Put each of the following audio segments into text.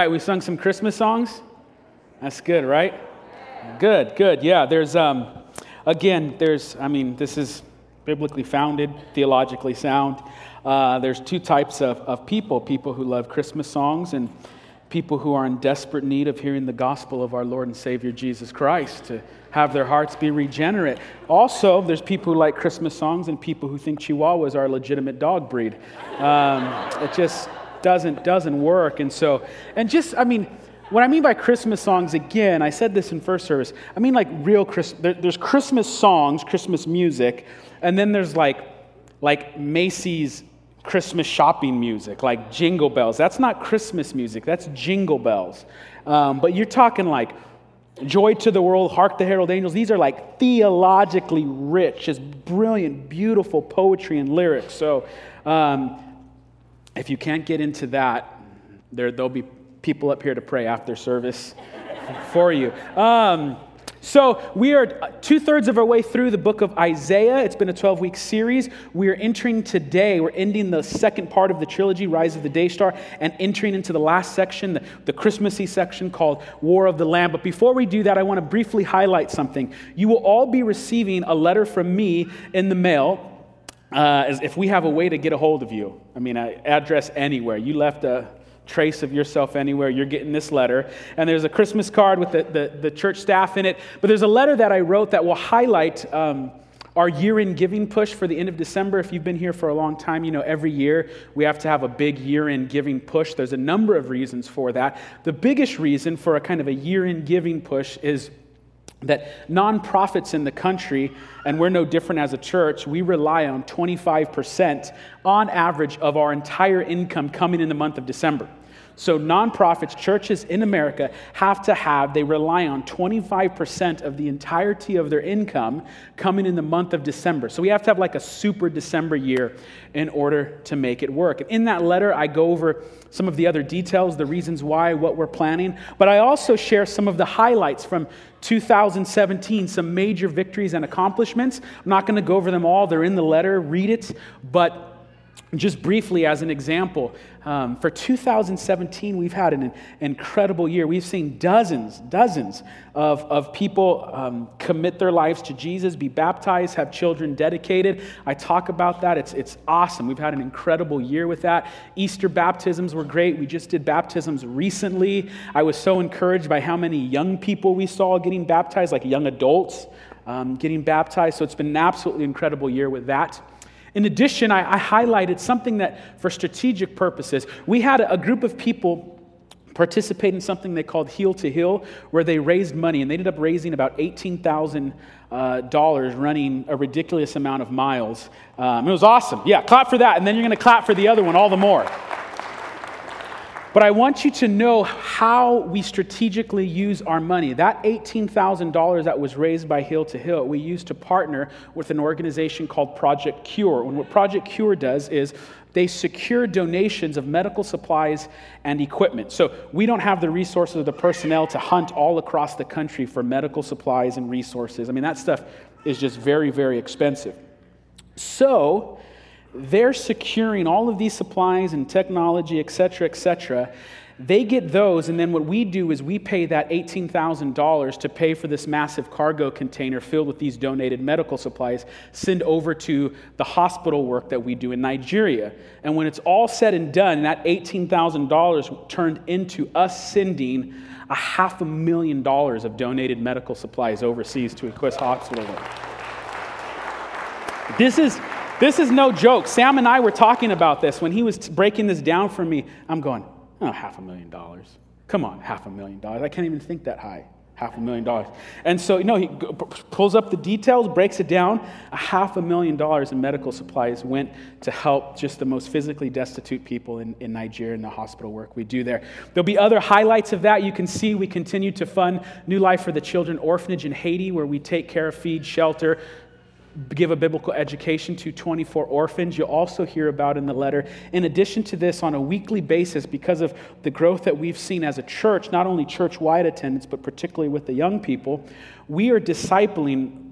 Right, we sung some Christmas songs. That's good, right? Good, good. Yeah, there's, um, again, there's, I mean, this is biblically founded, theologically sound. Uh, there's two types of, of people people who love Christmas songs and people who are in desperate need of hearing the gospel of our Lord and Savior Jesus Christ to have their hearts be regenerate. Also, there's people who like Christmas songs and people who think Chihuahuas are a legitimate dog breed. Um, it just doesn't doesn't work, and so and just I mean. What I mean by Christmas songs, again, I said this in first service. I mean like real. There, there's Christmas songs, Christmas music, and then there's like, like Macy's Christmas shopping music, like jingle bells. That's not Christmas music, that's jingle bells. Um, but you're talking like Joy to the World, Hark the Herald Angels. These are like theologically rich, just brilliant, beautiful poetry and lyrics. So um, if you can't get into that, there, there'll be people up here to pray after service for you. Um, so, we are two thirds of our way through the book of Isaiah. It's been a 12 week series. We are entering today, we're ending the second part of the trilogy, Rise of the Day Star, and entering into the last section, the, the Christmassy section called War of the Lamb. But before we do that, I want to briefly highlight something. You will all be receiving a letter from me in the mail. Uh, if we have a way to get a hold of you, I mean, address anywhere. You left a, trace of yourself anywhere, you're getting this letter. And there's a Christmas card with the, the, the church staff in it. But there's a letter that I wrote that will highlight um, our year in giving push for the end of December. If you've been here for a long time, you know every year we have to have a big year in giving push. There's a number of reasons for that. The biggest reason for a kind of a year in giving push is that nonprofits in the country, and we're no different as a church, we rely on 25% on average of our entire income coming in the month of December. So, nonprofits, churches in America have to have, they rely on 25% of the entirety of their income coming in the month of December. So, we have to have like a super December year in order to make it work. In that letter, I go over some of the other details, the reasons why, what we're planning, but I also share some of the highlights from 2017, some major victories and accomplishments. I'm not going to go over them all, they're in the letter, read it, but just briefly, as an example, um, for 2017, we've had an incredible year. We've seen dozens, dozens of, of people um, commit their lives to Jesus, be baptized, have children dedicated. I talk about that. It's, it's awesome. We've had an incredible year with that. Easter baptisms were great. We just did baptisms recently. I was so encouraged by how many young people we saw getting baptized, like young adults um, getting baptized. So it's been an absolutely incredible year with that. In addition, I, I highlighted something that, for strategic purposes, we had a, a group of people participate in something they called Heel to Hill, where they raised money, and they ended up raising about 18,000 uh, dollars running a ridiculous amount of miles. Um, it was awesome. Yeah, clap for that, and then you're going to clap for the other one all the more. But I want you to know how we strategically use our money. That $18,000 that was raised by Hill to Hill, we used to partner with an organization called Project Cure. And what Project Cure does is they secure donations of medical supplies and equipment. So we don't have the resources or the personnel to hunt all across the country for medical supplies and resources. I mean, that stuff is just very, very expensive. So, they're securing all of these supplies and technology, et cetera, et cetera. They get those, and then what we do is we pay that $18,000 to pay for this massive cargo container filled with these donated medical supplies, send over to the hospital work that we do in Nigeria. And when it's all said and done, that $18,000 turned into us sending a half a million dollars of donated medical supplies overseas to ECWA Hospital. This is this is no joke. Sam and I were talking about this when he was breaking this down for me. I'm going, oh, half a million dollars. Come on, half a million dollars. I can't even think that high. Half a million dollars. And so, you know, he pulls up the details, breaks it down. A half a million dollars in medical supplies went to help just the most physically destitute people in, in Nigeria and the hospital work we do there. There'll be other highlights of that. You can see we continue to fund New Life for the Children Orphanage in Haiti, where we take care, of, feed, shelter, give a biblical education to 24 orphans. You'll also hear about in the letter. In addition to this, on a weekly basis, because of the growth that we've seen as a church, not only church wide attendance, but particularly with the young people, we are discipling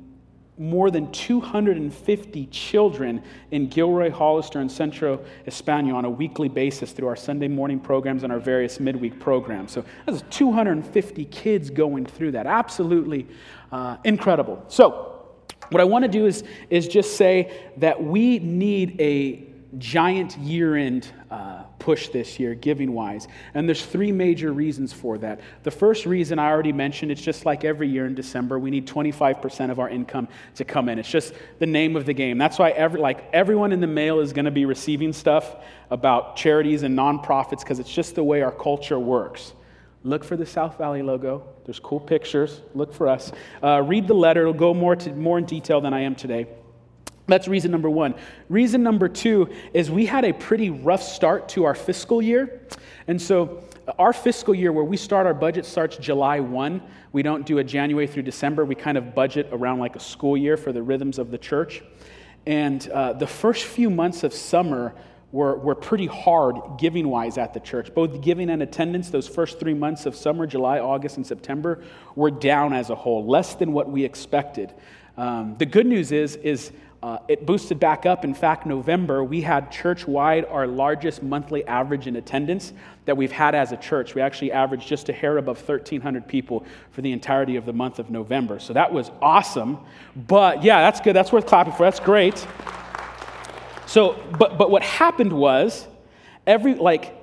more than 250 children in Gilroy, Hollister, and Centro Espanol on a weekly basis through our Sunday morning programs and our various midweek programs. So that's 250 kids going through that. Absolutely uh, incredible. So, what I want to do is, is just say that we need a giant year end uh, push this year, giving wise. And there's three major reasons for that. The first reason I already mentioned, it's just like every year in December, we need 25% of our income to come in. It's just the name of the game. That's why every, like everyone in the mail is going to be receiving stuff about charities and nonprofits because it's just the way our culture works. Look for the South Valley logo. There's cool pictures. Look for us. Uh, read the letter. It'll go more, to, more in detail than I am today. That's reason number one. Reason number two is we had a pretty rough start to our fiscal year. And so, uh, our fiscal year, where we start our budget, starts July 1. We don't do a January through December. We kind of budget around like a school year for the rhythms of the church. And uh, the first few months of summer were, were pretty hard giving wise at the church. Both giving and attendance, those first three months of summer, July, August, and September, were down as a whole, less than what we expected. Um, the good news is, is uh, it boosted back up. In fact, November, we had church wide our largest monthly average in attendance that we've had as a church. We actually averaged just a hair above 1,300 people for the entirety of the month of November. So that was awesome. But yeah, that's good. That's worth clapping for. That's great. So, but, but what happened was, every, like,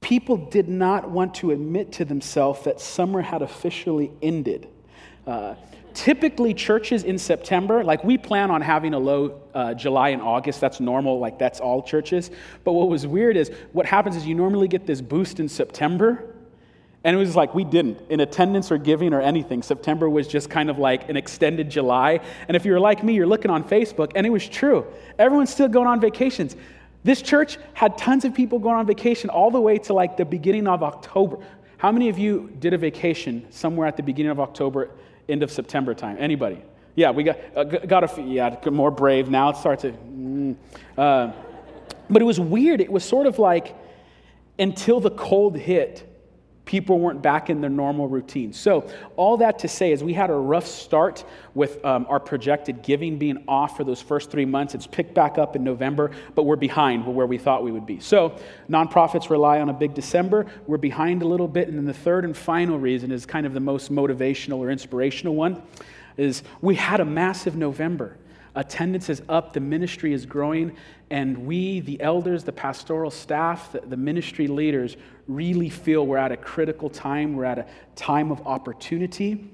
people did not want to admit to themselves that summer had officially ended. Uh, typically churches in september like we plan on having a low uh, july and august that's normal like that's all churches but what was weird is what happens is you normally get this boost in september and it was like we didn't in attendance or giving or anything september was just kind of like an extended july and if you're like me you're looking on facebook and it was true everyone's still going on vacations this church had tons of people going on vacation all the way to like the beginning of october how many of you did a vacation somewhere at the beginning of october end of September time. Anybody? Yeah, we got, uh, got a few, yeah, more brave. Now it starts to, mm, uh, but it was weird. It was sort of like until the cold hit, people weren't back in their normal routine. So, all that to say is we had a rough start with um, our projected giving being off for those first three months. It's picked back up in November, but we're behind where we thought we would be. So, nonprofits rely on a big December. We're behind a little bit. And then the third and final reason is kind of the most motivational or inspirational one is we had a massive November. Attendance is up, the ministry is growing, and we, the elders, the pastoral staff, the, the, ministry leaders, really feel we're at a critical time. We're at a time of opportunity.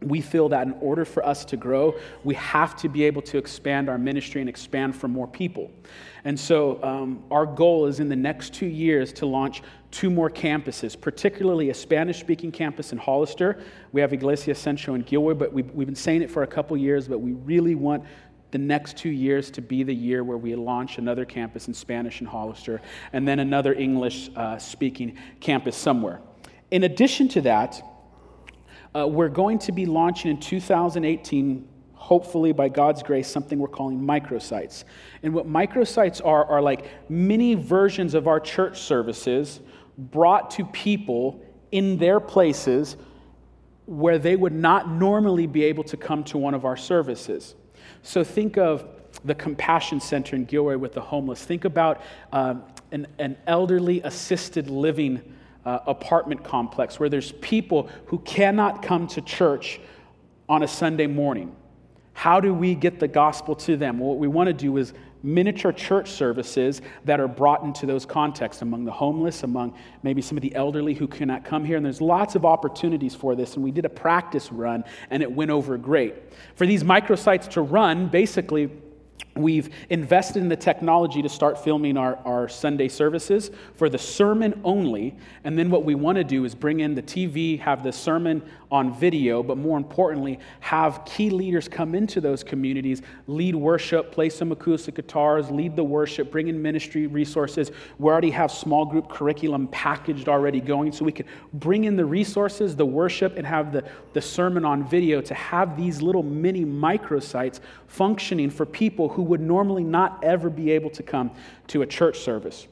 We feel that in order for us to grow, we have to be able to expand our ministry and expand for more people. And so, um, our goal is in the next two years to launch two more campuses, particularly a Spanish speaking campus in Hollister. We have Iglesia Centro in Gilroy, but we've, we've been saying it for a couple years, but we really want the next two years to be the year where we launch another campus in Spanish in Hollister and then another English uh, speaking campus somewhere. In addition to that, uh, we're going to be launching in 2018, hopefully by God's grace, something we're calling microsites. And what microsites are, are like mini versions of our church services brought to people in their places where they would not normally be able to come to one of our services. So think of the Compassion Center in Gilroy with the homeless. Think about um, an, an, elderly assisted living uh, apartment complex where there's people who cannot come to church on a Sunday morning. How do we get the gospel to them? Well, what we want to do is miniature church services that are brought into those contexts among the homeless, among maybe some of the elderly who cannot come here. And there's lots of opportunities for this. And we did a practice run, and it went over great. For these microsites to run, basically, We've invested in the technology to start filming our, our Sunday services for the sermon only. And then what we want to do is bring in the TV, have the sermon on video, but more importantly, have key leaders come into those communities, lead worship, play some acoustic guitars, lead the worship, bring in ministry resources. We already have small group curriculum packaged already going, so we could bring in the resources, the worship, and have the, the sermon on video to have these little mini microsites functioning for people who would normally not ever be able to come to a church service.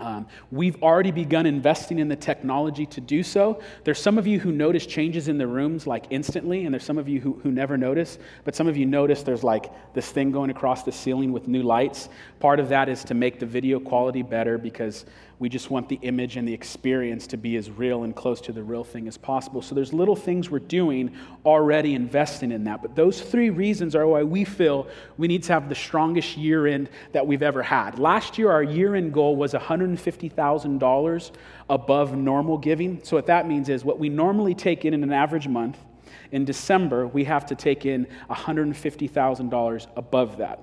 Um, we've already begun investing in the technology to do so. There's some of you who notice changes in the rooms like instantly, and there's some of you who, who never notice. But some of you notice there's like this thing going across the ceiling with new lights. Part of that is to make the video quality better because we just want the image and the experience to be as real and close to the real thing as possible. So there's little things we're doing already investing in that. But those three reasons are why we feel we need to have the strongest year end that we've ever had. Last year, our year end goal was $150,000 above normal giving. So what that means is what we normally take in in an average month, in December, we have to take in $150,000 above that.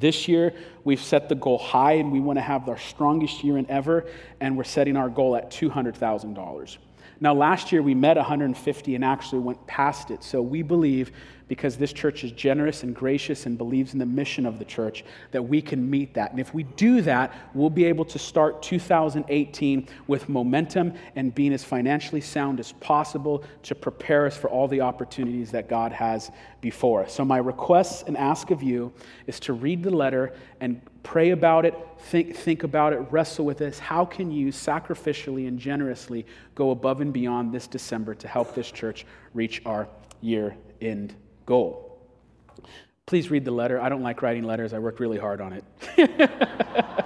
This year, we've set the goal high and we want to have our strongest year in ever, and we're setting our goal at $200,000. Now, last year we met 150 and actually went past it. So we believe because this church is generous and gracious and believes in the mission of the church, that we can meet that. And if we do that, we'll be able to start 2018 with momentum and being as financially sound as possible to prepare us for all the opportunities that God has before us. So, my request and ask of you is to read the letter and pray about it, think, think about it, wrestle with this. How can you sacrificially and generously go above and beyond this December to help this church reach our year end goal. Please read the letter. I don't like writing letters, I worked really hard on it.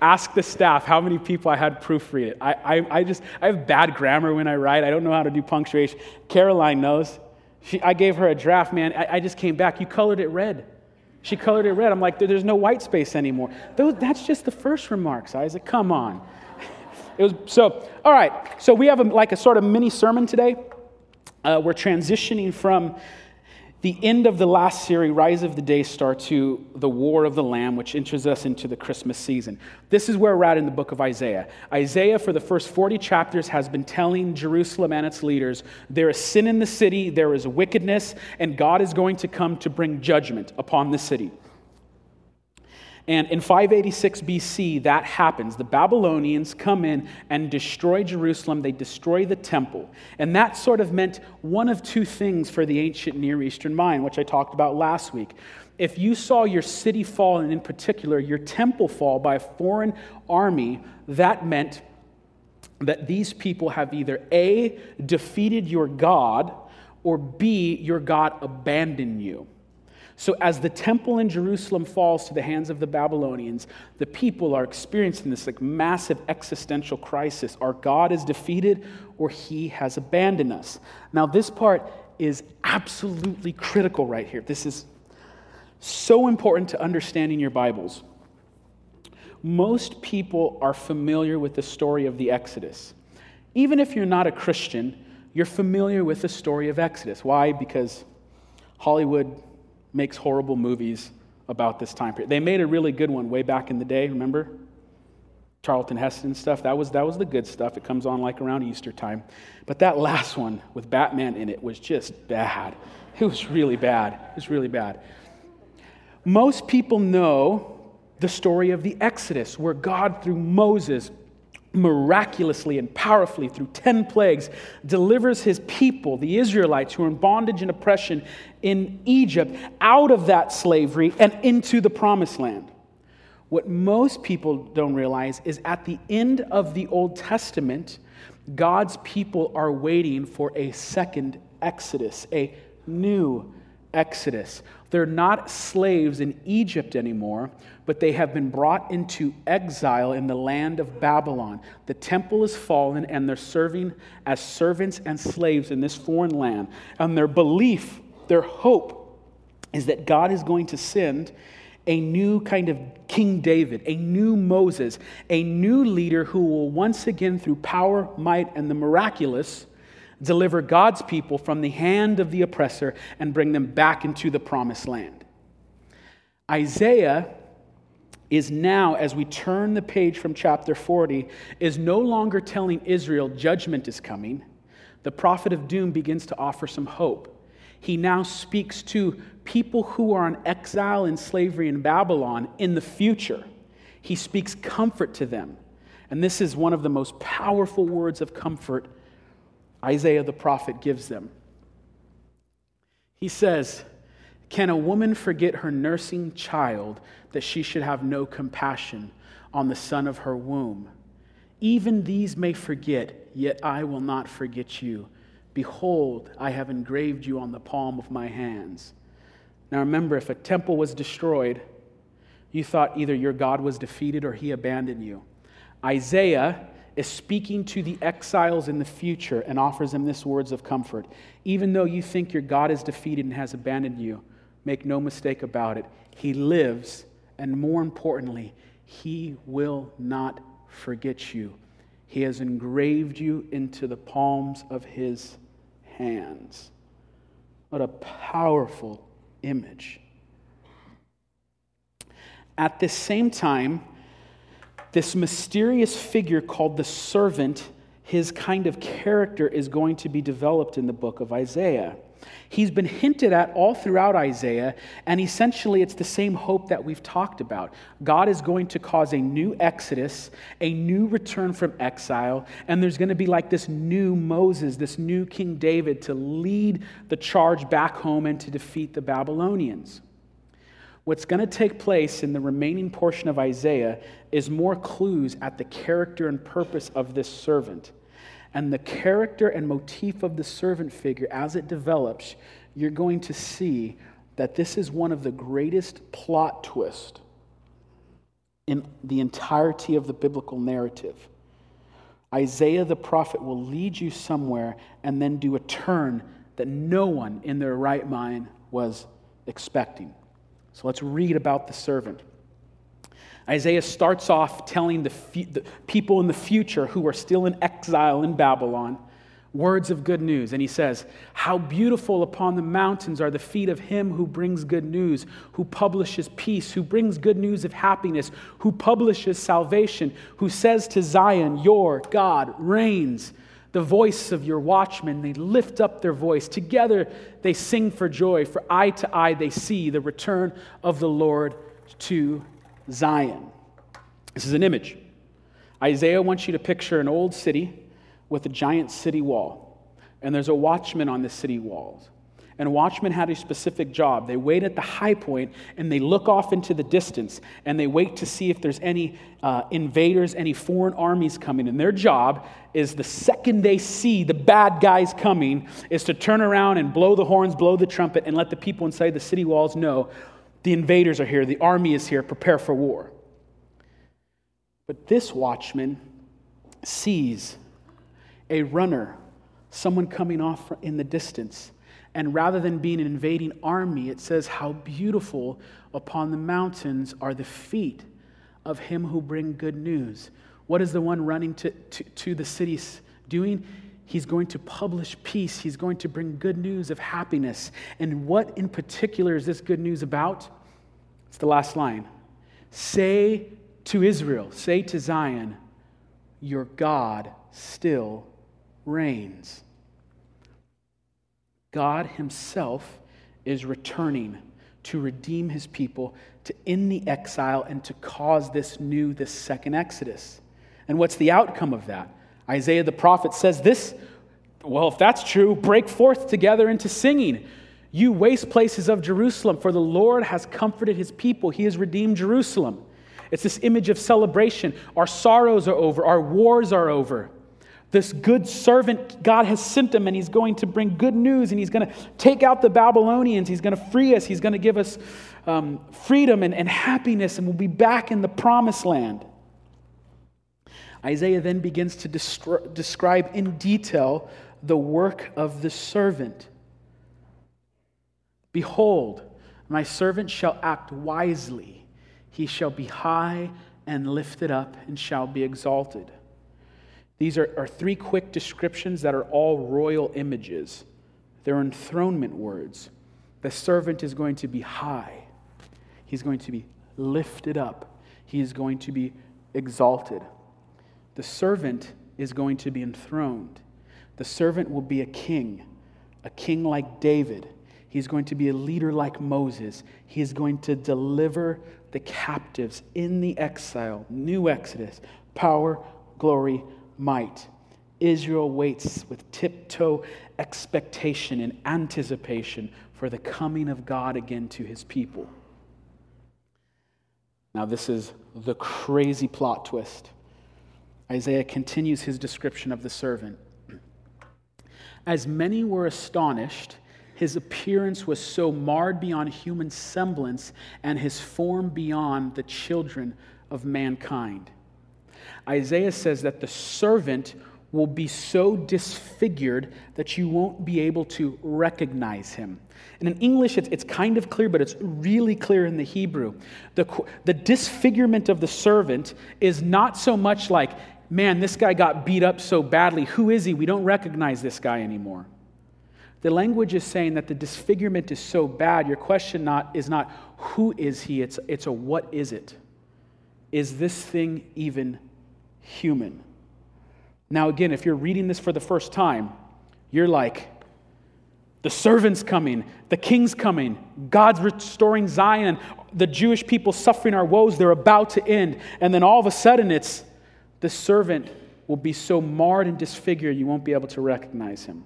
Ask the staff how many people I had proofread it. I, I, I, just, I have bad grammar when I write. I don't know how to do punctuation. Caroline knows. She, I gave her a draft, man. I, I just came back. You colored it red. She colored it red. I'm like, there's no white space anymore. That's just the first remarks, Isaac. Come on. It was so. All right. So we have a, like a sort of mini sermon today. Uh, we're transitioning from the end of the last series, Rise of the Day Star, to the War of the Lamb, which enters us into the Christmas season. This is where we're at in the book of Isaiah. Isaiah, for the first 40 chapters, has been telling Jerusalem and its leaders there is sin in the city, there is wickedness, and God is going to come to bring judgment upon the city. And in 586 BC, that happens. The Babylonians come in and destroy Jerusalem. They destroy the temple. And that sort of meant one of two things for the ancient Near Eastern mind, which I talked about last week. If you saw your city fall, and in particular your temple fall by a foreign army, that meant that these people have either A, defeated your God, or B, your God abandoned you. So, as the temple in Jerusalem falls to the hands of the Babylonians, the people are experiencing this like massive existential crisis. Our God is defeated or he has abandoned us. Now, this part is absolutely critical right here. This is so important to understanding your Bibles. Most people are familiar with the story of the Exodus. Even if you're not a Christian, you're familiar with the story of Exodus. Why? Because Hollywood makes horrible movies about this time period. They made a really good one way back in the day, remember? Charlton Heston stuff. That was, that was the good stuff. It comes on like around Easter time. But that last one with Batman in it was just bad. It was really bad. It was really bad. Most people know the story of the Exodus, where God, through Moses, miraculously and powerfully through 10 plagues delivers his people, the Israelites who are in bondage and oppression in Egypt, out of that slavery and into the promised land. What most people don't realize is at the end of the Old Testament, God's people are waiting for a second Exodus, a new Exodus. They're not slaves in Egypt anymore, but they have been brought into exile in the land of Babylon. The temple is fallen, and they're serving as servants and slaves in this foreign land. And their belief, their hope, is that God is going to send a new kind of King David, a new Moses, a new leader who will once again, through power, might, and the miraculous, deliver God's people from the hand of the oppressor and bring them back into the promised land. Isaiah is now, as we turn the page from chapter 40, is no longer telling Israel judgment is coming. The prophet of doom begins to offer some hope. He now speaks to people who are in exile and slavery in Babylon in the future. He speaks comfort to them. And this is one of the most powerful words of comfort Isaiah the prophet gives them. He says, Can a woman forget her nursing child that she should have no compassion on the son of her womb. Even these may forget, yet I will not forget you. Behold, I have engraved you on the palm of my hands. Now remember, if a temple was destroyed, you thought either your God was defeated or he abandoned you. Isaiah is speaking to the exiles in the future and offers them this words of comfort. Even though you think your God is defeated and has abandoned you, make no mistake about it. He lives, and more importantly, he will not forget you. He has engraved you into the palms of his hands. What a powerful image. At the same time, this mysterious figure called the servant, his kind of character is going to be developed in the book of Isaiah. He's been hinted at all throughout Isaiah, and essentially it's the same hope that we've talked about. God is going to cause a new exodus, a new return from exile, and there's going to be like this new Moses, this new King David to lead the charge back home and to defeat the Babylonians. What's going to take place in the remaining portion of Isaiah is more clues at the character and purpose of this servant and the character and motif of the servant figure as it develops, you're going to see that this is one of the greatest plot twists in the entirety of the biblical narrative. Isaiah the prophet will lead you somewhere and then do a turn that no one in their right mind was expecting. So let's read about the servant. Isaiah starts off telling the, the, people in the future who are still in exile in Babylon words of good news. And he says, How beautiful upon the mountains are the feet of him who brings good news, who publishes peace, who brings good news of happiness, who publishes salvation, who says to Zion, Your God reigns. The voice of your watchmen, they lift up their voice. Together they sing for joy, for eye to eye they see the return of the Lord to Zion. This is an image. Isaiah wants you to picture an old city with a giant city wall, and there's a watchman on the city walls. And watchmen had a specific job. They wait at the high point and they look off into the distance and they wait to see if there's any uh, invaders, any foreign armies coming. And their job is the second they see the bad guys coming, is to turn around and blow the horns, blow the trumpet, and let the people inside the city walls know the invaders are here, the army is here, prepare for war. But this watchman sees a runner, someone coming off in the distance. And rather than being an invading army, it says, How beautiful upon the mountains are the feet of him who bring good news. What is the one running to, to, to the cities doing? He's going to publish peace. He's going to bring good news of happiness. And what in particular is this good news about? It's the last line. Say to Israel, say to Zion, your God still reigns. God Himself is returning to redeem His people, to end the exile, and to cause this new, this second Exodus. And what's the outcome of that? Isaiah the prophet says this well, if that's true, break forth together into singing. You waste places of Jerusalem, for the Lord has comforted his people. He has redeemed Jerusalem. It's this image of celebration. Our sorrows are over, our wars are over. This good servant, God has sent him, and he's going to bring good news, and he's going to take out the Babylonians. He's going to free us. He's going to give us um, freedom and, and happiness, and we'll be back in the promised land. Isaiah then begins to destri- describe in detail the work of the servant. Behold, my servant shall act wisely, he shall be high and lifted up, and shall be exalted. These are, are three quick descriptions that are all royal images. They're enthronement words. The servant is going to be high, he's going to be lifted up, he is going to be exalted. The servant is going to be enthroned. The servant will be a king, a king like David. He's going to be a leader like Moses. He is going to deliver the captives in the exile, new exodus, power, glory, might. Israel waits with tiptoe expectation and anticipation for the coming of God again to his people. Now, this is the crazy plot twist. Isaiah continues his description of the servant. As many were astonished, his appearance was so marred beyond human semblance, and his form beyond the children of mankind. Isaiah says that the servant will be so disfigured that you won't be able to recognize him. And in English, it's, it's kind of clear, but it's really clear in the Hebrew. The, the disfigurement of the servant is not so much like, man, this guy got beat up so badly. Who is he? We don't recognize this guy anymore. The language is saying that the disfigurement is so bad, your question not, is not, who is he? It's, it's a what is it? Is this thing even human? Now, again, if you're reading this for the first time, you're like, the servant's coming, the king's coming, God's restoring Zion, the Jewish people suffering our woes, they're about to end. And then all of a sudden, it's the servant will be so marred and disfigured you won't be able to recognize him.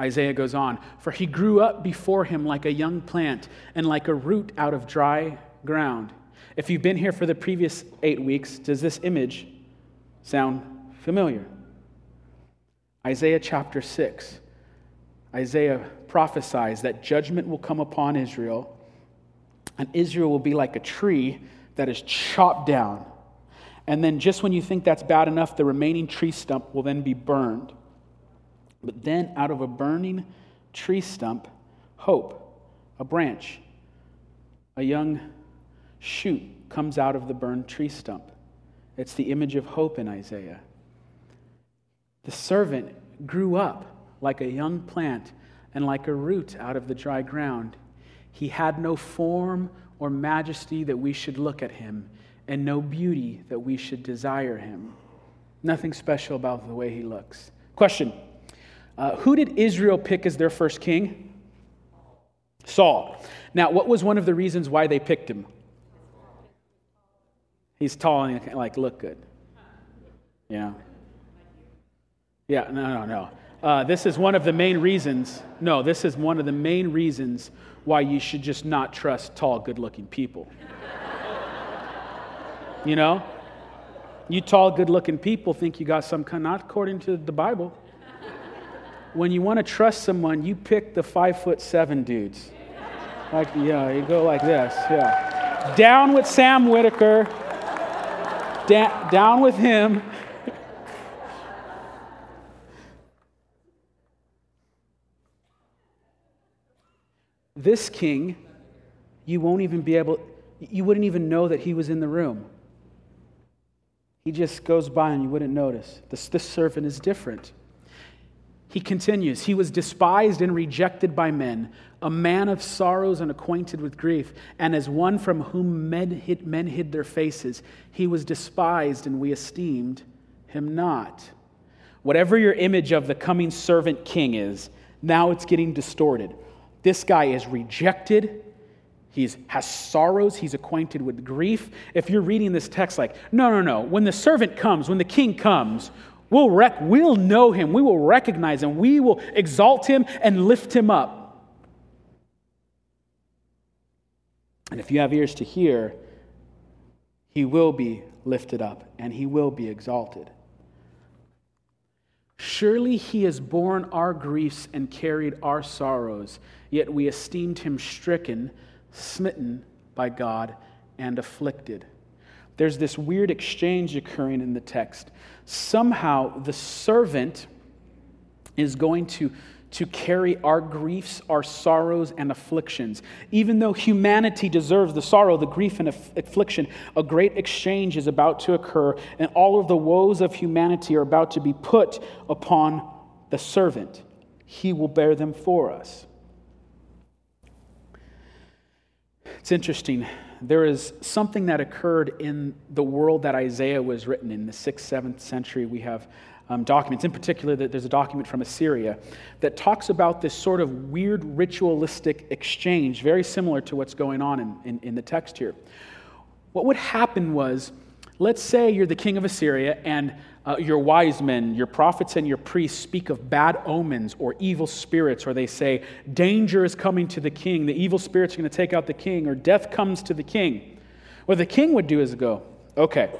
Isaiah goes on, for he grew up before him like a young plant and like a root out of dry ground. If you've been here for the previous eight weeks, does this image sound familiar? Isaiah chapter 6. Isaiah prophesies that judgment will come upon Israel, and Israel will be like a tree that is chopped down. And then, just when you think that's bad enough, the remaining tree stump will then be burned. But then, out of a burning tree stump, hope, a branch, a young shoot comes out of the burned tree stump. It's the image of hope in Isaiah. The servant grew up like a young plant and like a root out of the dry ground. He had no form or majesty that we should look at him, and no beauty that we should desire him. Nothing special about the way he looks. Question uh, who did Israel pick as their first king? Saul. Now, what was one of the reasons why they picked him? He's tall and like look good. Yeah. Yeah, no, no, no. Uh, this is one of the main reasons. No, this is one of the main reasons why you should just not trust tall, good looking people. you know? You tall, good looking people think you got some kind, not according to the Bible when you want to trust someone, you pick the five foot seven dudes. Like, yeah, you go like this, yeah. Down with Sam Whitaker. Da- down with him. this king, you won't even be able, you wouldn't even know that he was in the room. He just goes by and you wouldn't notice. This, this servant is different. He continues, He was despised and rejected by men, a man of sorrows and acquainted with grief, and as one from whom men hid, men hid their faces. He was despised, and we esteemed him not. Whatever your image of the coming servant king is, now it's getting distorted. This guy is rejected. He has sorrows. He's acquainted with grief. If you're reading this text, like, no, no, no. When the servant comes, when the king comes, We'll, rec- we'll know him. We will recognize him. We will exalt him and lift him up. And if you have ears to hear, he will be lifted up and he will be exalted. Surely he has borne our griefs and carried our sorrows, yet we esteemed him stricken, smitten by God, and afflicted. There's this weird exchange occurring in the text somehow the servant is going to, to carry our griefs, our sorrows, and afflictions. Even though humanity deserves the sorrow, the grief, and aff- affliction, a great exchange is about to occur, and all of the woes of humanity are about to be put upon the servant. He will bear them for us. It's interesting there is something that occurred in the world that Isaiah was written in, the 6th, 7th century. We have um, documents, in particular, that there's a document from Assyria that talks about this sort of weird ritualistic exchange, very similar to what's going on in, in, in the text here. What would happen was, let's say you're the king of Assyria and uh, your wise men, your prophets, and your priests speak of bad omens or evil spirits, or they say, danger is coming to the king, the evil spirits are going to take out the king, or death comes to the king. What the king would do is go, okay,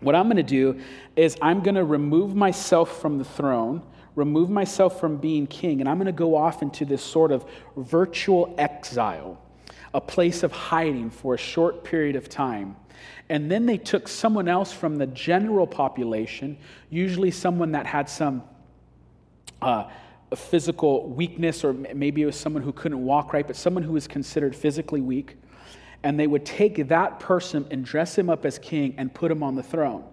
what I'm going to do is I'm going to remove myself from the throne, remove myself from being king, and I'm going to go off into this sort of virtual exile, a place of hiding for a short period of time. And then they took someone else from the general population, usually someone that had some uh, physical weakness, or maybe it was someone who couldn't walk right, but someone who was considered physically weak. And they would take that person and dress him up as king and put him on the throne.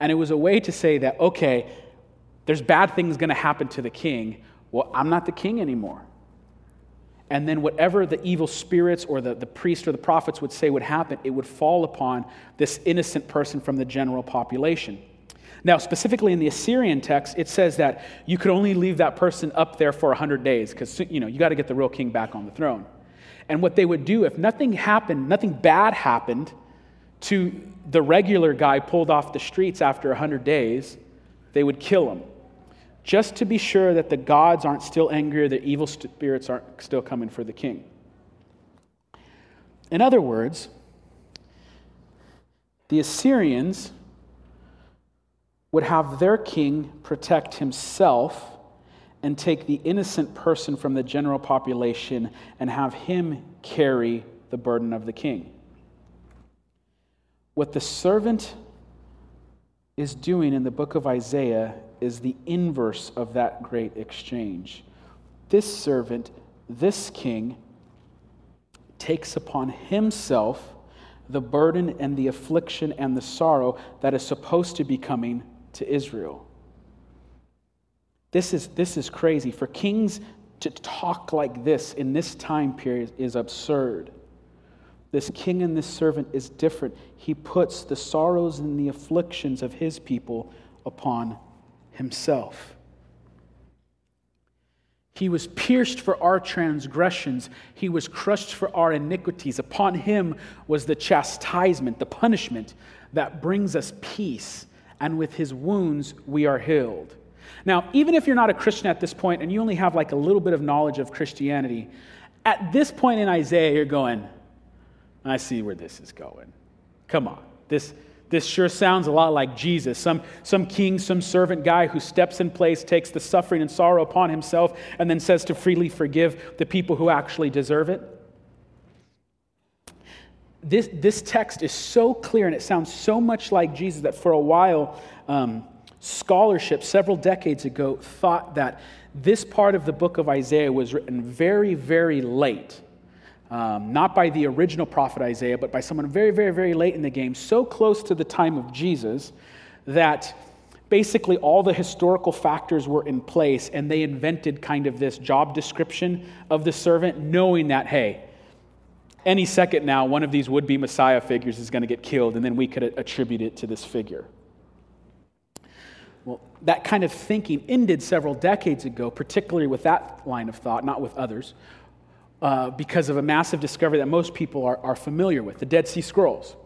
And it was a way to say that, okay, there's bad things going to happen to the king. Well, I'm not the king anymore. And then whatever the evil spirits or the, the priest or the prophets would say would happen, it would fall upon this innocent person from the general population. Now, specifically in the Assyrian text, it says that you could only leave that person up there for 100 days because you know you got to get the real king back on the throne. And what they would do if nothing happened, nothing bad happened to the regular guy pulled off the streets after 100 days, they would kill him. Just to be sure that the gods aren't still angry or the evil spirits aren't still coming for the king. In other words, the Assyrians would have their king protect himself and take the innocent person from the general population and have him carry the burden of the king. What the servant is doing in the book of Isaiah is the inverse of that great exchange. This servant, this king, takes upon himself the burden and the affliction and the sorrow that is supposed to be coming to Israel. This is, this is crazy. For kings to talk like this in this time period is absurd. This king and this servant is different. He puts the sorrows and the afflictions of his people upon himself. He was pierced for our transgressions. He was crushed for our iniquities. Upon him was the chastisement, the punishment that brings us peace. And with his wounds, we are healed. Now, even if you're not a Christian at this point and you only have like a little bit of knowledge of Christianity, at this point in Isaiah, you're going, I see where this is going. Come on. This, this sure sounds a lot like Jesus, some, some king, some servant guy who steps in place, takes the suffering and sorrow upon himself, and then says to freely forgive the people who actually deserve it. This, this text is so clear and it sounds so much like Jesus that for a while, um, scholarship several decades ago thought that this part of the book of Isaiah was written very, very late. Um, not by the original prophet Isaiah, but by someone very, very, very late in the game, so close to the time of Jesus that basically all the historical factors were in place and they invented kind of this job description of the servant, knowing that, hey, any second now, one of these would be Messiah figures is going to get killed, and then we could attribute it to this figure. Well, that kind of thinking ended several decades ago, particularly with that line of thought, not with others, uh, because of a massive discovery that most people are, are, familiar with the Dead Sea Scrolls.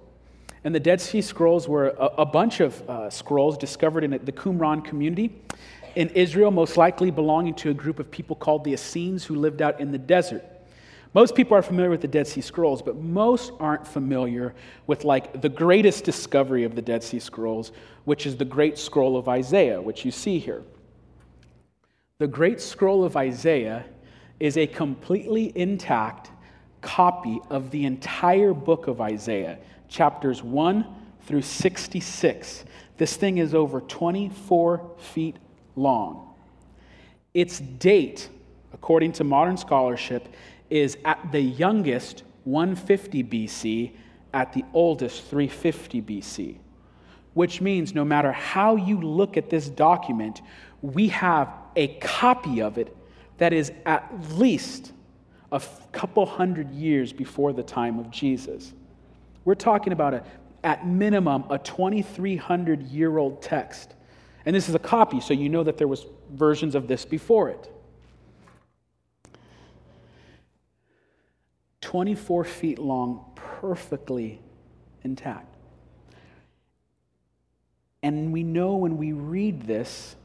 And the Dead Sea Scrolls were a, a bunch of uh, scrolls discovered in the Qumran community in Israel, most likely belonging to a group of people called the Essenes who lived out in the desert. Most people are familiar with the Dead Sea Scrolls, but most aren't familiar with like the greatest discovery of the Dead Sea Scrolls, which is the Great Scroll of Isaiah, which you see here. The Great Scroll of Isaiah is a completely intact copy of the entire book of Isaiah, chapters 1 through 66. This thing is over 24 feet long. Its date, according to modern scholarship, is at the youngest 150 BC, at the oldest 350 BC. Which means no matter how you look at this document, we have a copy of it that is at least a couple hundred years before the time of Jesus. We're talking about, a, at minimum, a 2,300 year old text. And this is a copy, so you know that there was versions of this before it. 24 feet long, perfectly intact. And we know when we read this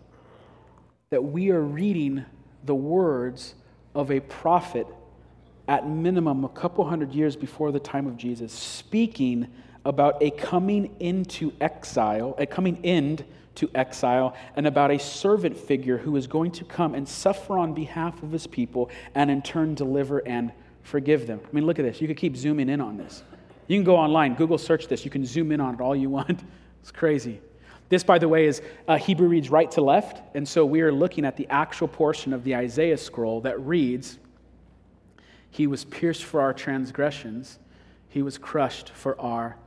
that we are reading the words of a prophet at minimum a couple hundred years before the time of Jesus, speaking about a coming into exile, a coming end to exile, and about a servant figure who is going to come and suffer on behalf of his people and in turn deliver and forgive them. I mean, look at this. You could keep zooming in on this. You can go online, Google search this. You can zoom in on it all you want. It's crazy. This, by the way, is uh, Hebrew reads right to left, and so we are looking at the actual portion of the Isaiah scroll that reads, He was pierced for our transgressions, He was crushed for our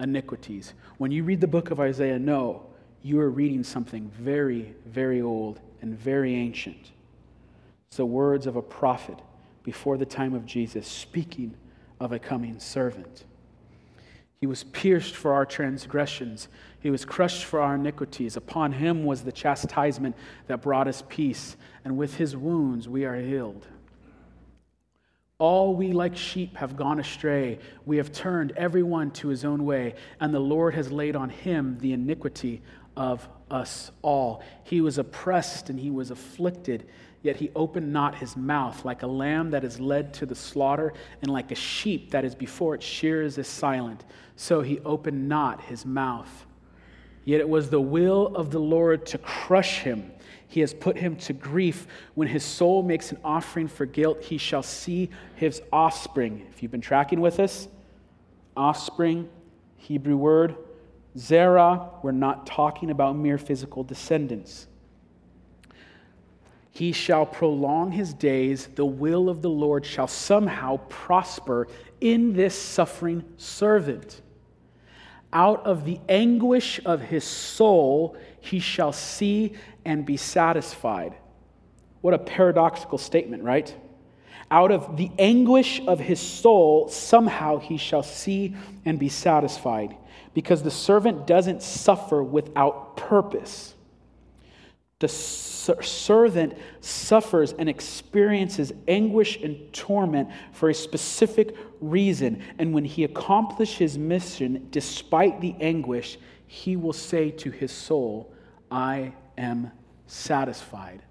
iniquities. When you read the book of Isaiah, know you are reading something very, very old and very ancient. It's the words of a prophet before the time of Jesus, speaking of a coming servant. He was pierced for our transgressions. He was crushed for our iniquities. Upon him was the chastisement that brought us peace, and with his wounds we are healed. All we like sheep have gone astray. We have turned everyone to his own way, and the Lord has laid on him the iniquity of us all. He was oppressed and he was afflicted Yet he opened not his mouth, like a lamb that is led to the slaughter, and like a sheep that is before its shears is silent. So he opened not his mouth. Yet it was the will of the Lord to crush him. He has put him to grief. When his soul makes an offering for guilt, he shall see his offspring. If you've been tracking with us, offspring, Hebrew word, Zerah, we're not talking about mere physical descendants. He shall prolong his days. The will of the Lord shall somehow prosper in this suffering servant. Out of the anguish of his soul, he shall see and be satisfied. What a paradoxical statement, right? Out of the anguish of his soul, somehow he shall see and be satisfied, because the servant doesn't suffer without purpose. The servant suffers and experiences anguish and torment for a specific reason. And when he accomplishes his mission, despite the anguish, he will say to his soul, I am satisfied.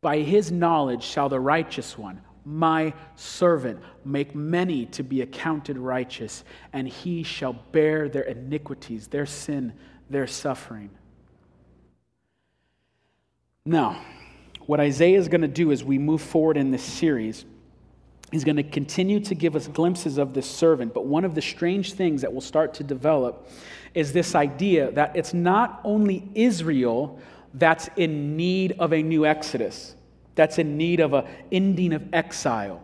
By his knowledge shall the righteous one, my servant, make many to be accounted righteous, and he shall bear their iniquities, their sin, their suffering. Now, what Isaiah is going to do as we move forward in this series, he's going to continue to give us glimpses of this servant. But one of the strange things that will start to develop is this idea that it's not only Israel that's in need of a new exodus, that's in need of an ending of exile.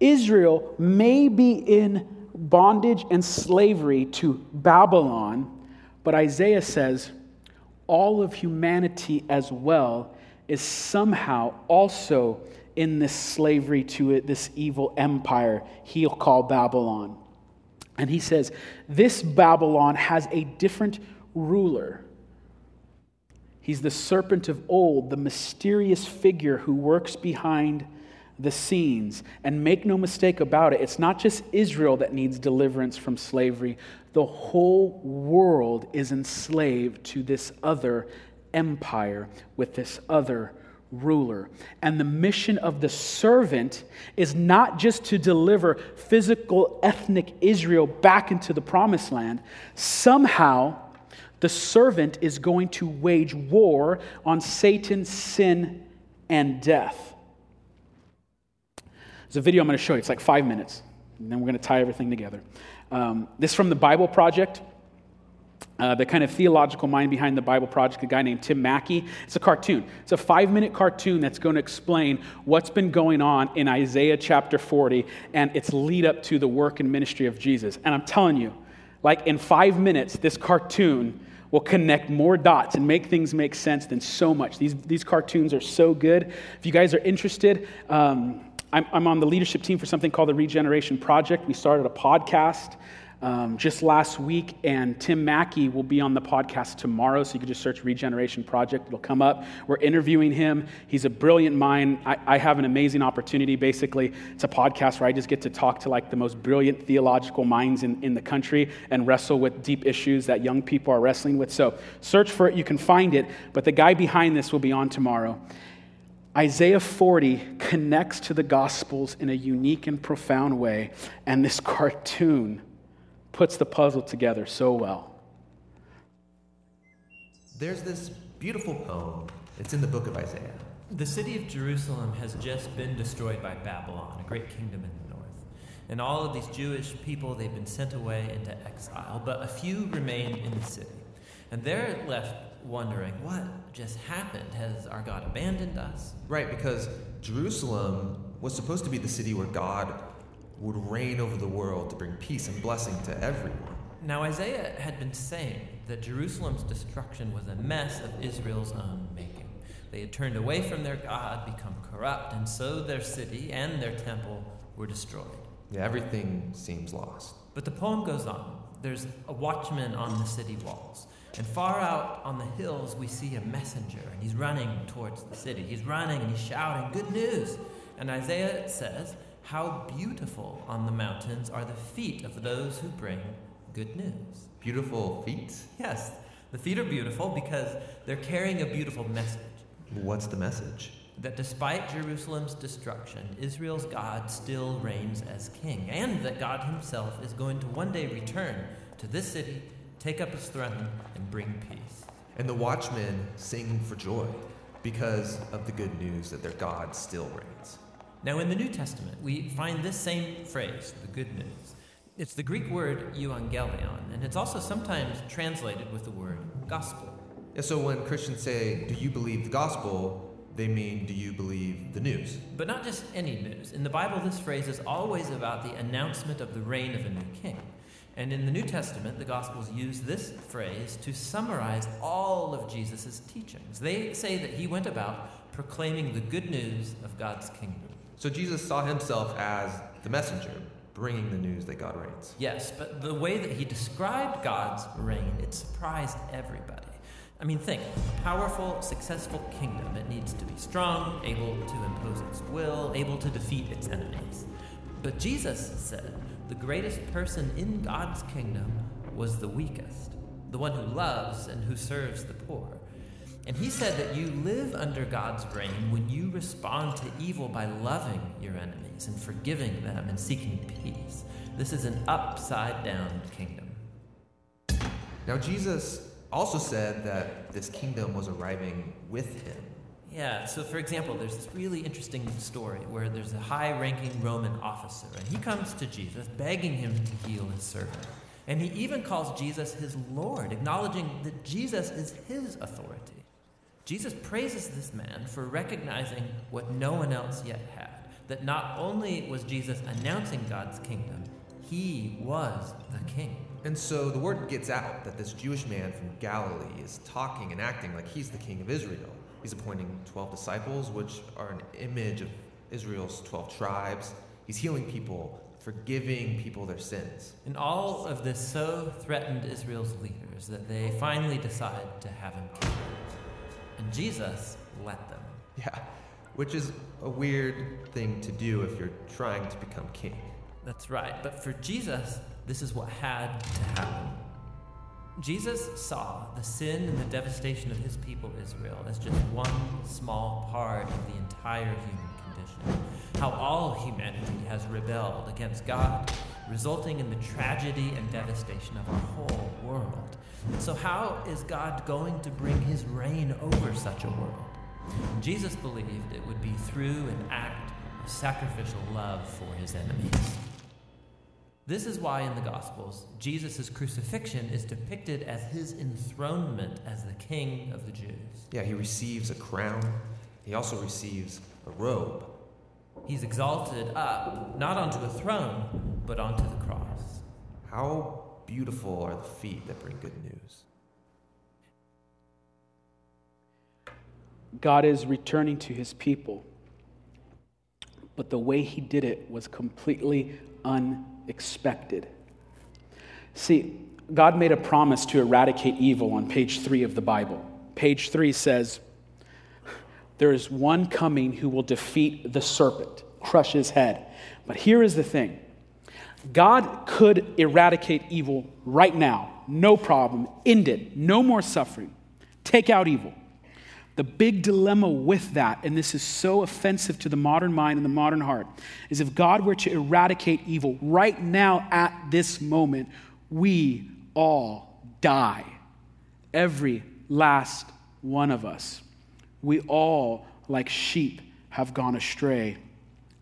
Israel may be in bondage and slavery to Babylon, but Isaiah says all of humanity as well is somehow also in this slavery to it, this evil empire he'll call Babylon. And he says, This Babylon has a different ruler. He's the serpent of old, the mysterious figure who works behind the scenes. And make no mistake about it, it's not just Israel that needs deliverance from slavery. The whole world is enslaved to this other empire with this other ruler. And the mission of the servant is not just to deliver physical, ethnic Israel back into the promised land. Somehow, the servant is going to wage war on Satan, sin, and death. There's a video I'm going to show you. It's like five minutes, and then we're going to tie everything together. Um, this is from the Bible Project. Uh, the kind of theological mind behind the Bible Project, a guy named Tim Mackie. It's a cartoon. It's a five minute cartoon that's going to explain what's been going on in Isaiah chapter 40 and its lead up to the work and ministry of Jesus. And I'm telling you, like in five minutes, this cartoon will connect more dots and make things make sense than so much. These, these cartoons are so good. If you guys are interested, um, I'm, I'm on the leadership team for something called the Regeneration Project. We started a podcast um, just last week, and Tim Mackie will be on the podcast tomorrow. So you can just search Regeneration Project, it'll come up. We're interviewing him. He's a brilliant mind. I, I, have an amazing opportunity, basically. It's a podcast where I just get to talk to like the most brilliant theological minds in, in the country and wrestle with deep issues that young people are wrestling with. So search for it, you can find it. But the guy behind this will be on tomorrow. Isaiah 40 connects to the Gospels in a unique and profound way, and this cartoon puts the puzzle together so well. There's this beautiful poem. It's in the book of Isaiah. The city of Jerusalem has just been destroyed by Babylon, a great kingdom in the north. And all of these Jewish people, they've been sent away into exile, but a few remain in the city. And they're left wondering, what just happened? Has our God abandoned us? Right, because Jerusalem was supposed to be the city where God would reign over the world to bring peace and blessing to everyone. Now, Isaiah had been saying that Jerusalem's destruction was a mess of Israel's own making. They had turned away from their God, become corrupt, and so their city and their temple were destroyed. Yeah, everything seems lost. But the poem goes on. There's a watchman on the city walls. And far out on the hills, we see a messenger, and he's running towards the city. He's running and he's shouting, Good news! And Isaiah says, How beautiful on the mountains are the feet of those who bring good news. Beautiful feet? Yes, the feet are beautiful because they're carrying a beautiful message. What's the message? That despite Jerusalem's destruction, Israel's God still reigns as king, and that God himself is going to one day return to this city take up his throne, and bring peace. And the watchmen sing for joy because of the good news that their God still reigns. Now, in the New Testament, we find this same phrase, the good news. It's the Greek word euangelion, and it's also sometimes translated with the word gospel. Yeah, so when Christians say, Do you believe the gospel? they mean, Do you believe the news? But not just any news. In the Bible, this phrase is always about the announcement of the reign of a new king. And in the New Testament, the Gospels use this phrase to summarize all of Jesus' teachings. They say that he went about proclaiming the good news of God's kingdom. So Jesus saw himself as the messenger, bringing the news that God reigns. Yes, but the way that he described God's reign, it surprised everybody. I mean, think a powerful, successful kingdom. It needs to be strong, able to impose its will, able to defeat its enemies. But Jesus said, the greatest person in God's kingdom was the weakest, the one who loves and who serves the poor. And he said that you live under God's reign when you respond to evil by loving your enemies and forgiving them and seeking peace. This is an upside down kingdom. Now, Jesus also said that this kingdom was arriving with him. Yeah, so for example, there's this really interesting story where there's a high ranking Roman officer, and he comes to Jesus begging him to heal his servant. And he even calls Jesus his Lord, acknowledging that Jesus is his authority. Jesus praises this man for recognizing what no one else yet had that not only was Jesus announcing God's kingdom, he was the king. And so the word gets out that this Jewish man from Galilee is talking and acting like he's the king of Israel. He's appointing 12 disciples, which are an image of Israel's 12 tribes. He's healing people, forgiving people their sins. And all of this so threatened Israel's leaders that they finally decide to have him killed. And Jesus let them. Yeah, which is a weird thing to do if you're trying to become king. That's right. But for Jesus, this is what had to happen. Jesus saw the sin and the devastation of his people Israel as just one small part of the entire human condition. How all humanity has rebelled against God, resulting in the tragedy and devastation of our whole world. So, how is God going to bring his reign over such a world? Jesus believed it would be through an act of sacrificial love for his enemies. This is why in the Gospels, Jesus' crucifixion is depicted as his enthronement as the king of the Jews. Yeah, he receives a crown, he also receives a robe. He's exalted up, not onto a throne, but onto the cross. How beautiful are the feet that bring good news. God is returning to his people, but the way he did it was completely un expected. See, God made a promise to eradicate evil on page three of the Bible. Page three says, There is one coming who will defeat the serpent, crush his head. But here is the thing God could eradicate evil right now, no problem, end it, no more suffering, take out evil. The big dilemma with that, and this is so offensive to the modern mind and the modern heart, is if God were to eradicate evil right now at this moment, we all die. Every last one of us. We all, like sheep, have gone astray.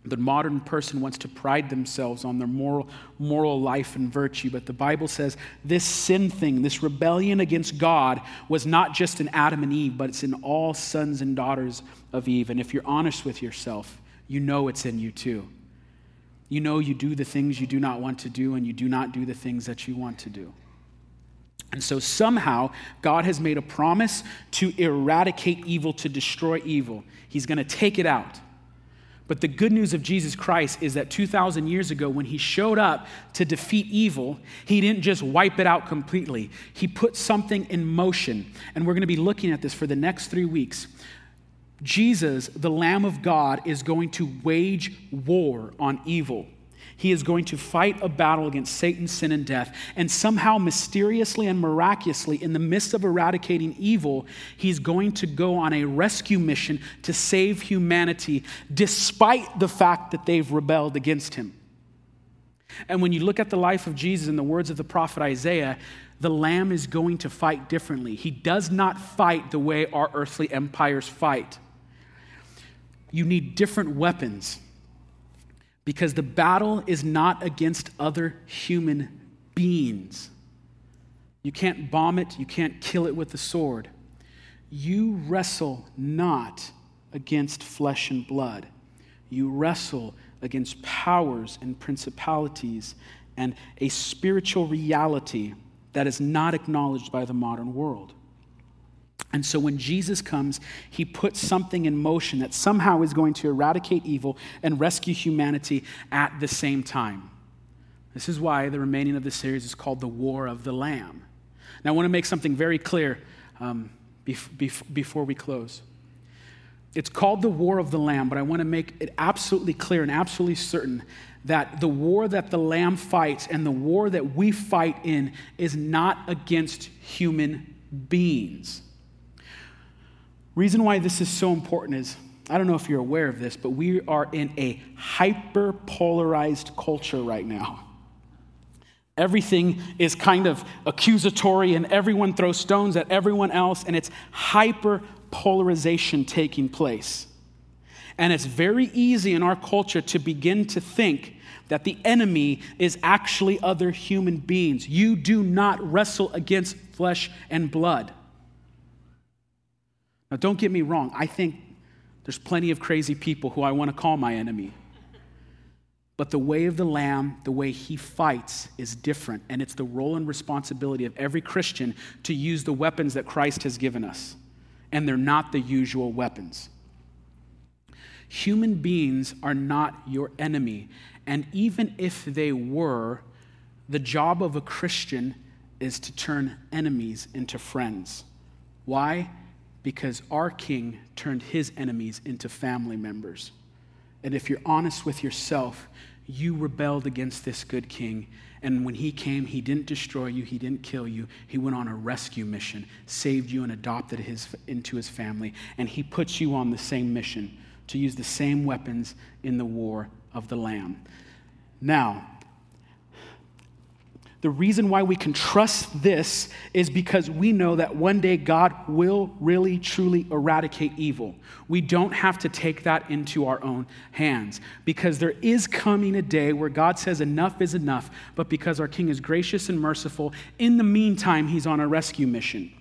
The modern person wants to pride themselves on their moral, moral life and virtue, but the Bible says this sin thing, this rebellion against God, was not just in Adam and Eve, but it's in all sons and daughters of Eve. And if you're honest with yourself, you know it's in you too. You know you do the things you do not want to do, and you do not do the things that you want to do. And so somehow God has made a promise to eradicate evil, to destroy evil. He's going to take it out. But the good news of Jesus Christ is that 2,000 years ago, when he showed up to defeat evil, he didn't just wipe it out completely. He put something in motion. And we're going to be looking at this for the next three weeks. Jesus, the Lamb of God, is going to wage war on evil. He is going to fight a battle against Satan, sin, and death. And somehow, mysteriously and miraculously, in the midst of eradicating evil, he's going to go on a rescue mission to save humanity, despite the fact that they've rebelled against him. And when you look at the life of Jesus and the words of the prophet Isaiah, the Lamb is going to fight differently. He does not fight the way our earthly empires fight. You need different weapons because the battle is not against other human beings. You can't bomb it, you can't kill it with the sword. You wrestle not against flesh and blood. You wrestle against powers and principalities and a spiritual reality that is not acknowledged by the modern world. And so when Jesus comes, he puts something in motion that somehow is going to eradicate evil and rescue humanity at the same time. This is why the remaining of the series is called the War of the Lamb. Now, I want to make something very clear um, bef- bef- before we close. It's called the War of the Lamb, but I want to make it absolutely clear and absolutely certain that the war that the Lamb fights and the war that we fight in is not against human beings. Reason why this is so important is I don't know if you're aware of this, but we are in a hyper polarized culture right now. Everything is kind of accusatory, and everyone throws stones at everyone else, and it's hyper polarization taking place. And it's very easy in our culture to begin to think that the enemy is actually other human beings. You do not wrestle against flesh and blood. Now, don't get me wrong, I think there's plenty of crazy people who I want to call my enemy. But the way of the Lamb, the way he fights, is different. And it's the role and responsibility of every Christian to use the weapons that Christ has given us. And they're not the usual weapons. Human beings are not your enemy. And even if they were, the job of a Christian is to turn enemies into friends. Why? Because our king turned his enemies into family members. And if you're honest with yourself, you rebelled against this good king. And when he came, he didn't destroy you, he didn't kill you. He went on a rescue mission, saved you, and adopted his, into his family. And he puts you on the same mission to use the same weapons in the war of the Lamb. Now, the reason why we can trust this is because we know that one day God will really, truly eradicate evil. We don't have to take that into our own hands because there is coming a day where God says enough is enough, but because our King is gracious and merciful, in the meantime, He's on a rescue mission.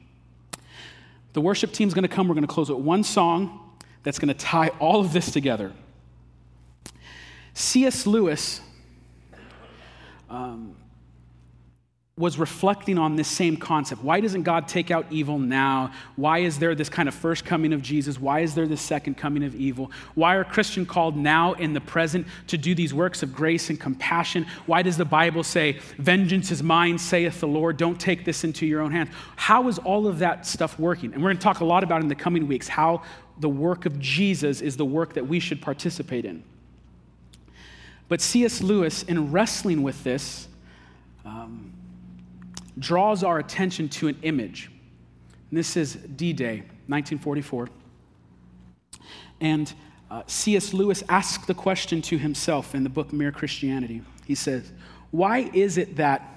The worship team's gonna come. We're gonna close with one song that's gonna tie all of this together. C.S. Lewis. Um, was reflecting on this same concept. Why doesn't God take out evil now? Why is there this kind of first coming of Jesus? Why is there this second coming of evil? Why are Christians called now in the present to do these works of grace and compassion? Why does the Bible say, Vengeance is mine, saith the Lord, don't take this into your own hands? How is all of that stuff working? And we're going to talk a lot about in the coming weeks how the work of Jesus is the work that we should participate in. But C.S. Lewis, in wrestling with this, um, draws our attention to an image. And this is D Day, 1944. And uh, C.S. Lewis asked the question to himself in the book Mere Christianity. He says, Why is it that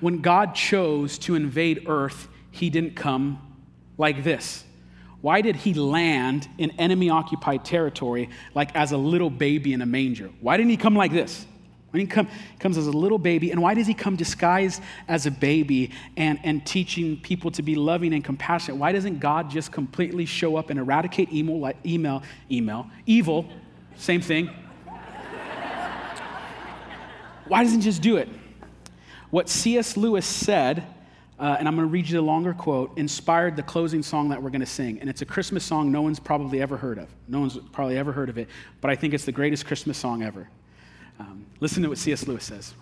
when God chose to invade earth, he didn't come like this? Why did he land in enemy occupied territory like as a little baby in a manger? Why didn't he come like this? When he come, comes as a little baby, and why does he come disguised as a baby and, and teaching people to be loving and compassionate? Why doesn't God just completely show up and eradicate email, email, email, evil, same thing? why doesn't he just do it? What C.S. Lewis said, uh, and I'm going to read you the longer quote, inspired the closing song that we're going to sing. And it's a Christmas song no one's probably ever heard of. No one's probably ever heard of it, but I think it's the greatest Christmas song ever. Um, listen to what C.S. Lewis says.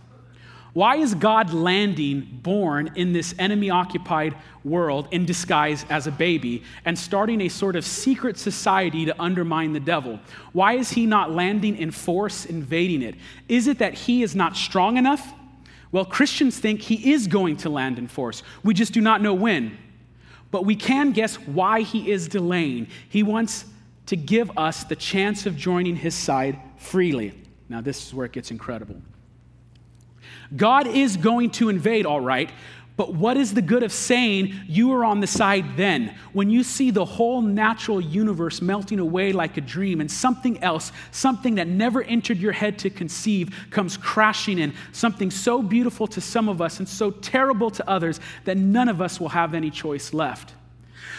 Why is God landing born in this enemy occupied world in disguise as a baby and starting a sort of secret society to undermine the devil? Why is he not landing in force, invading it? Is it that he is not strong enough? Well, Christians think he is going to land in force. We just do not know when. But we can guess why he is delaying. He wants to give us the chance of joining his side freely. Now, this is where it gets incredible. God is going to invade, all right, but what is the good of saying you are on the side then when you see the whole natural universe melting away like a dream and something else, something that never entered your head to conceive, comes crashing in? Something so beautiful to some of us and so terrible to others that none of us will have any choice left.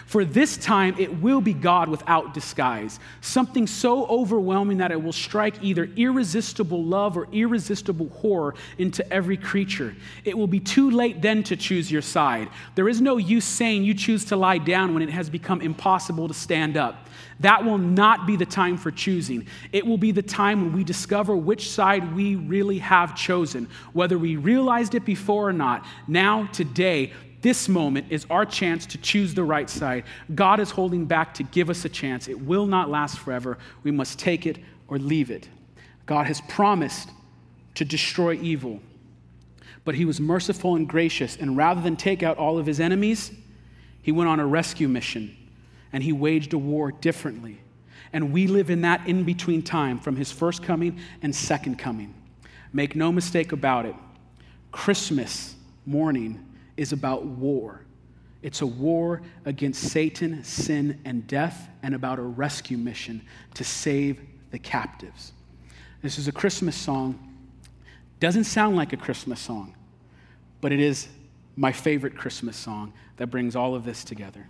For this time it will be God without disguise, something so overwhelming that it will strike either irresistible love or irresistible horror into every creature. It will be too late then to choose your side. There is no use saying you choose to lie down when it has become impossible to stand up. That will not be the time for choosing. It will be the time when we discover which side we really have chosen, whether we realized it before or not. Now, today, this moment is our chance to choose the right side. God is holding back to give us a chance. It will not last forever. We must take it or leave it. God has promised to destroy evil, but he was merciful and gracious. And rather than take out all of his enemies, he went on a rescue mission and he waged a war differently. And we live in that in between time from his first coming and second coming. Make no mistake about it, Christmas morning is about war. It's a war against Satan, sin, and death, and about a rescue mission to save the captives. This is a Christmas song. Doesn't sound like a Christmas song, but it is my favorite Christmas song that brings all of this together.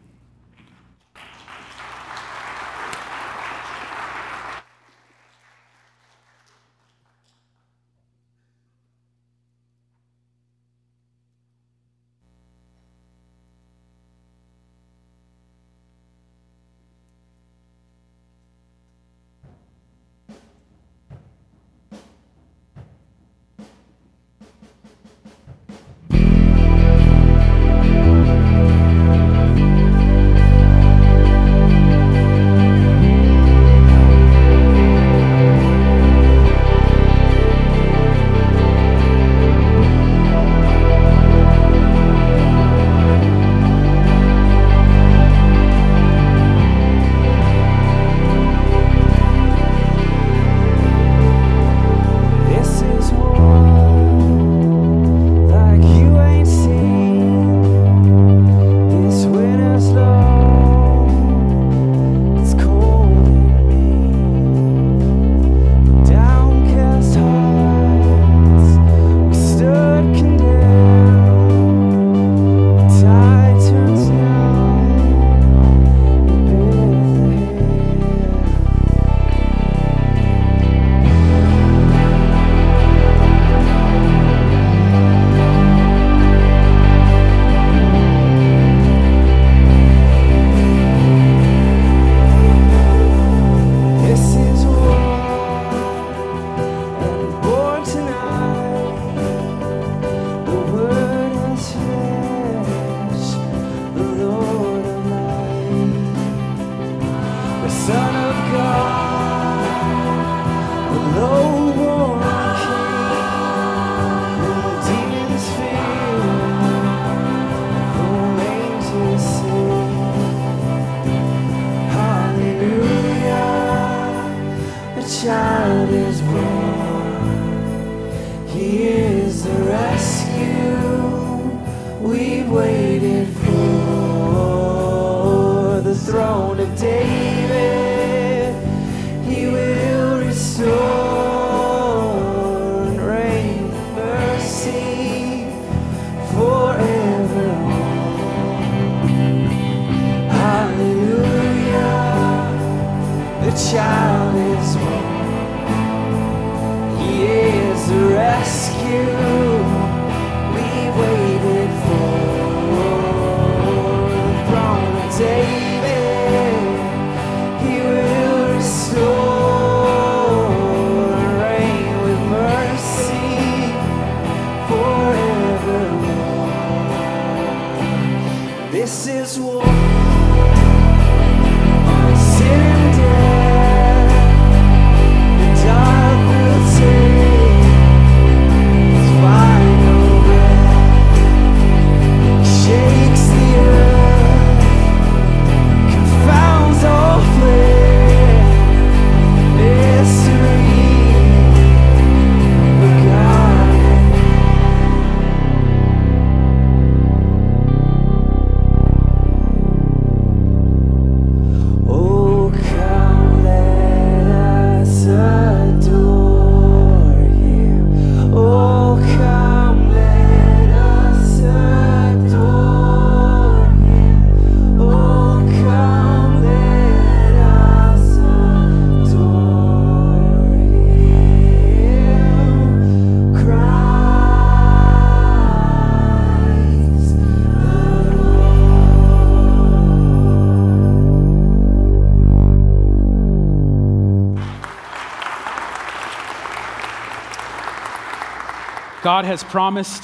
God has promised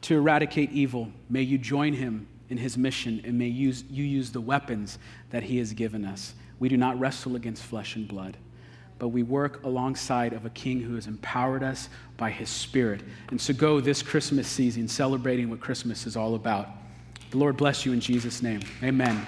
to eradicate evil. May you join him in his mission and may use, you use the weapons that he has given us. We do not wrestle against flesh and blood, but we work alongside of a king who has empowered us by his spirit. And so go this Christmas season celebrating what Christmas is all about. The Lord bless you in Jesus' name. Amen.